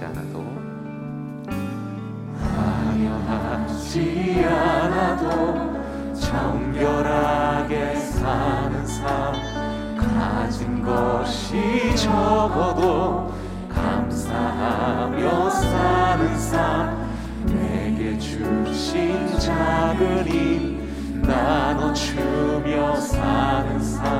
화려하지 않아도. 화려하지 않아도 정결하게 사는 삶. 가진 것이 적어도 감사하며 사는 삶. 내게 주신 작은 힘 나눠주며 사는 삶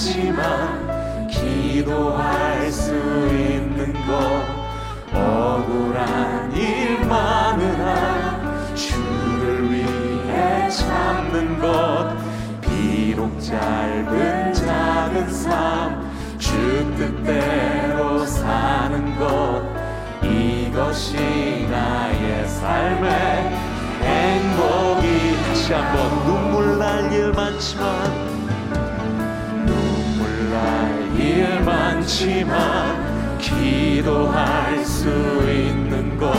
많지만 기도할 수 있는 것 억울한 일 많으나 주를 위해 참는 것. 비록 짧은 작은 삶 주 뜻대로 사는 것. 이것이 나의 삶의 행복이. 다시 한번 눈물 날 일 많지만 일 많지만 기도할 수 있는 것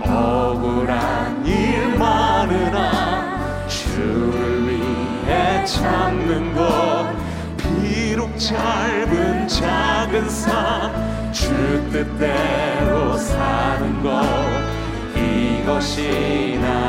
억울한 일 많으나 주를 위해 참는 것 비록 짧은 작은 삶 주 뜻대로 사는 것 이것이 나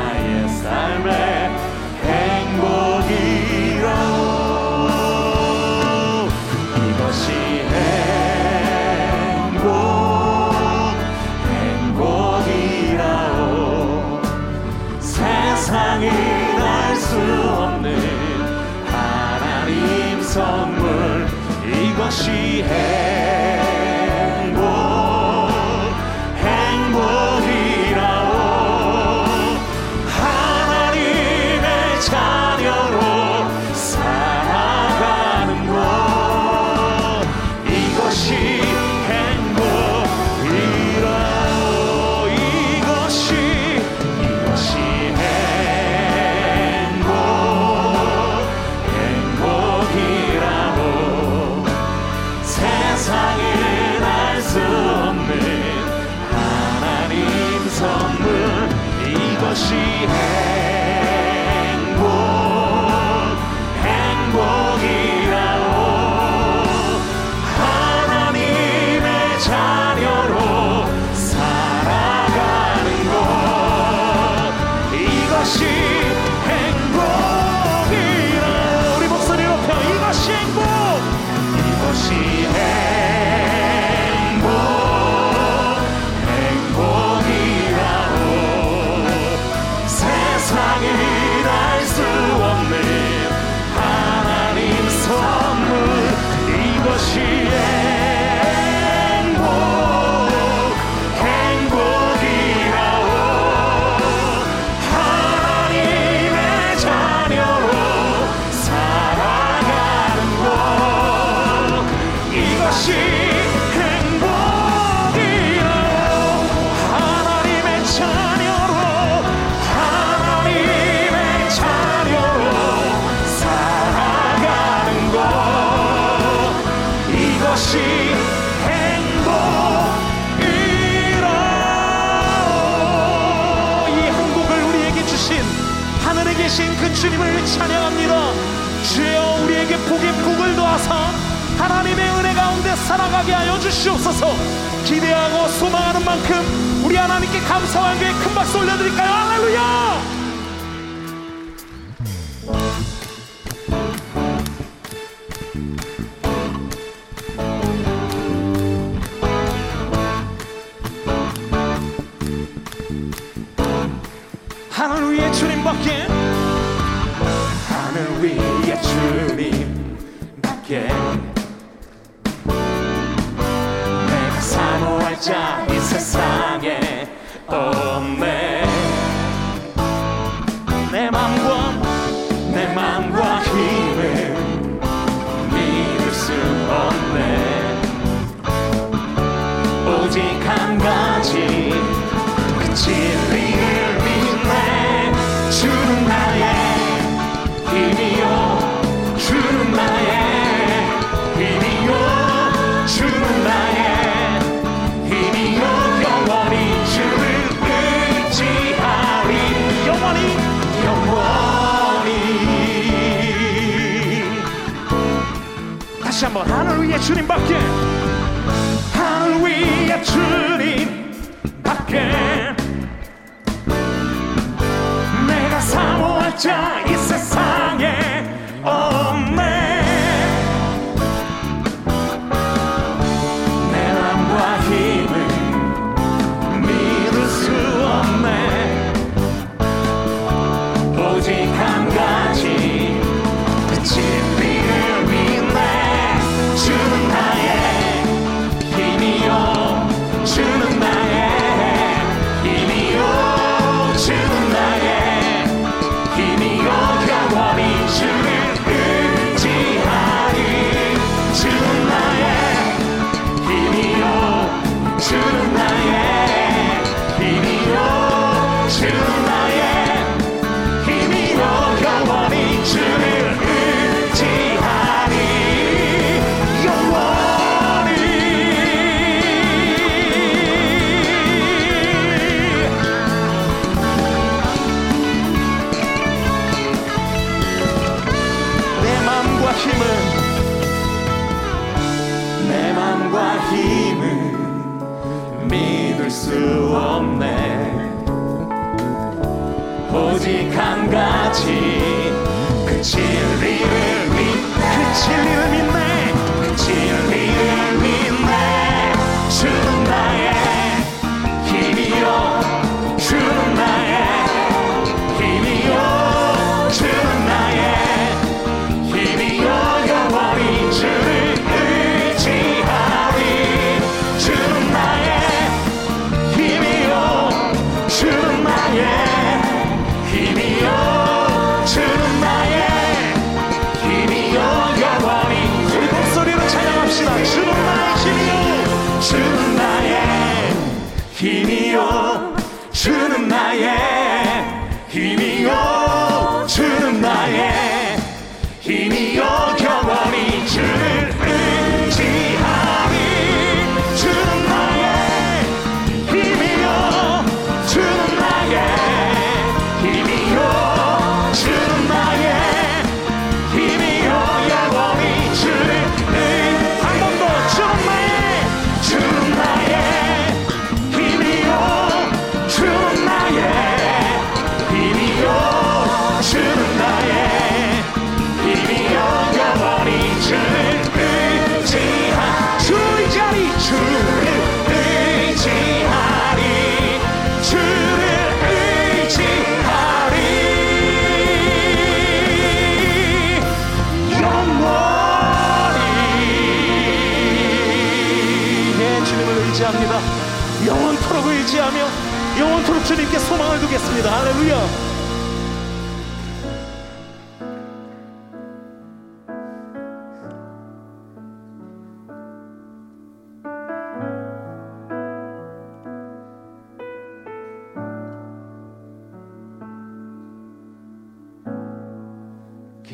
계신 그 주님을 찬양합니다. 주여 우리에게 복의 복을 더하사 하나님의 은혜 가운데 살아가게 하여 주시옵소서. 기대하고 소망하는 만큼 우리 하나님께 감사와 함께 큰 박수 올려드릴까요? 할렐루야! 그 질을 믿네 주는 나의 이미여 주는 나의 이미여 주는 나의 이미여 영원히 주를 끌지 아린 영원히+ 영원히. 다시 한번 하늘 위에 주님밖에. 하늘 위에 주님. 않게 내가 사모할 자 이 세상에. 없네 내 남과 힘을 믿을 수 없네. 오직 한 가지. 그 오직 한 가지. 그 진리를 믿그 진리를 믿네. 힘이여 주는 나의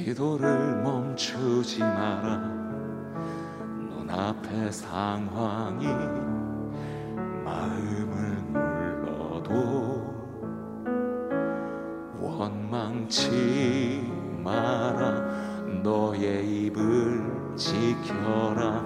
기도를 멈추지 마라. 눈앞의 상황이 마음을 눌러도 원망치 마라. 너의 입을 지켜라.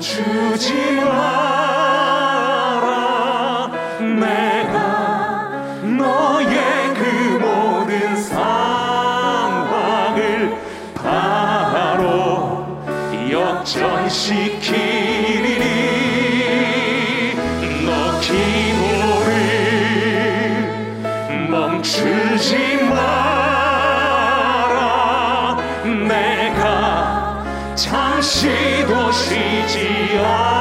멈추지 마라. 내가 너의 그 모든 상황을 바로 역전시키리니. 너 기도를 멈추지 잠시도 쉬지 않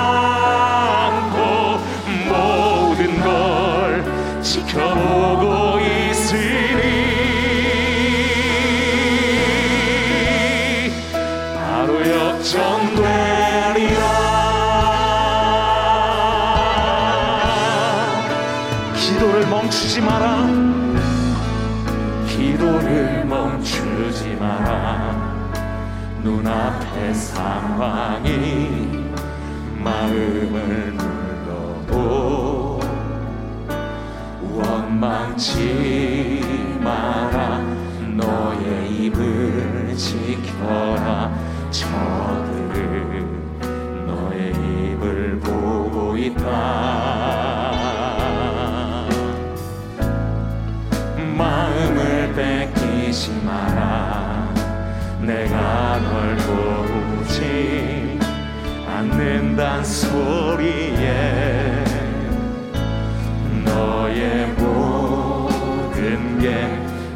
눈앞의 상황이 마음을 눌러도 원망치 마라 너의 입을 지켜라. 저들은 너의 입을 보고 있다. 마음을 뺏기지 마라 내가 널 도우지 않는단 소리에 너의 모든 게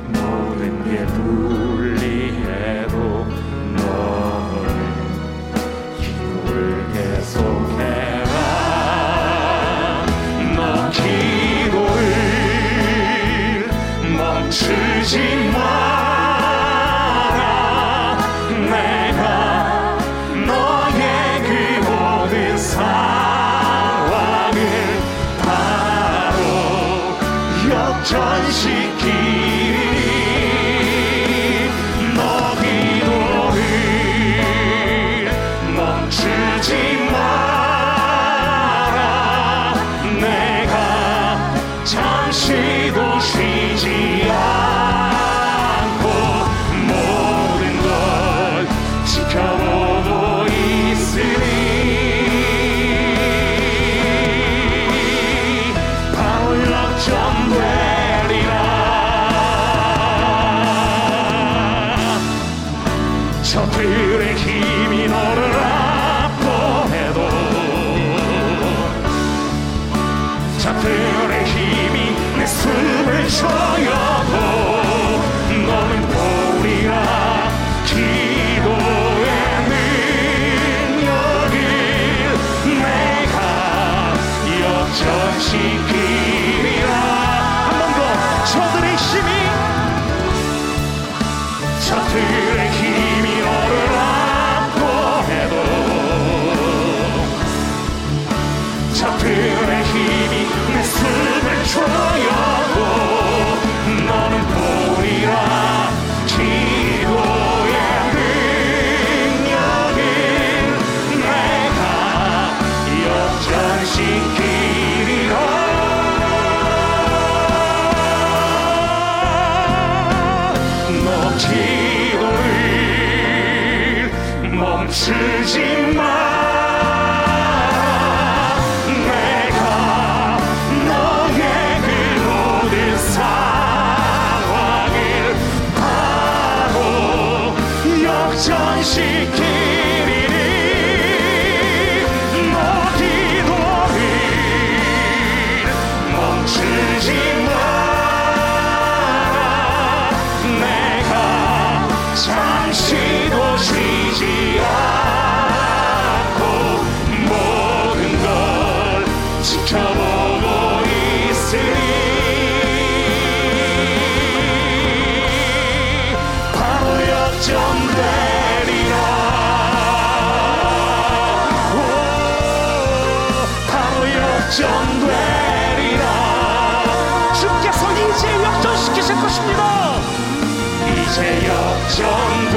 모든 게 불리해도 너는 기도를 계속해라. 너 기도를 멈추지 역전돼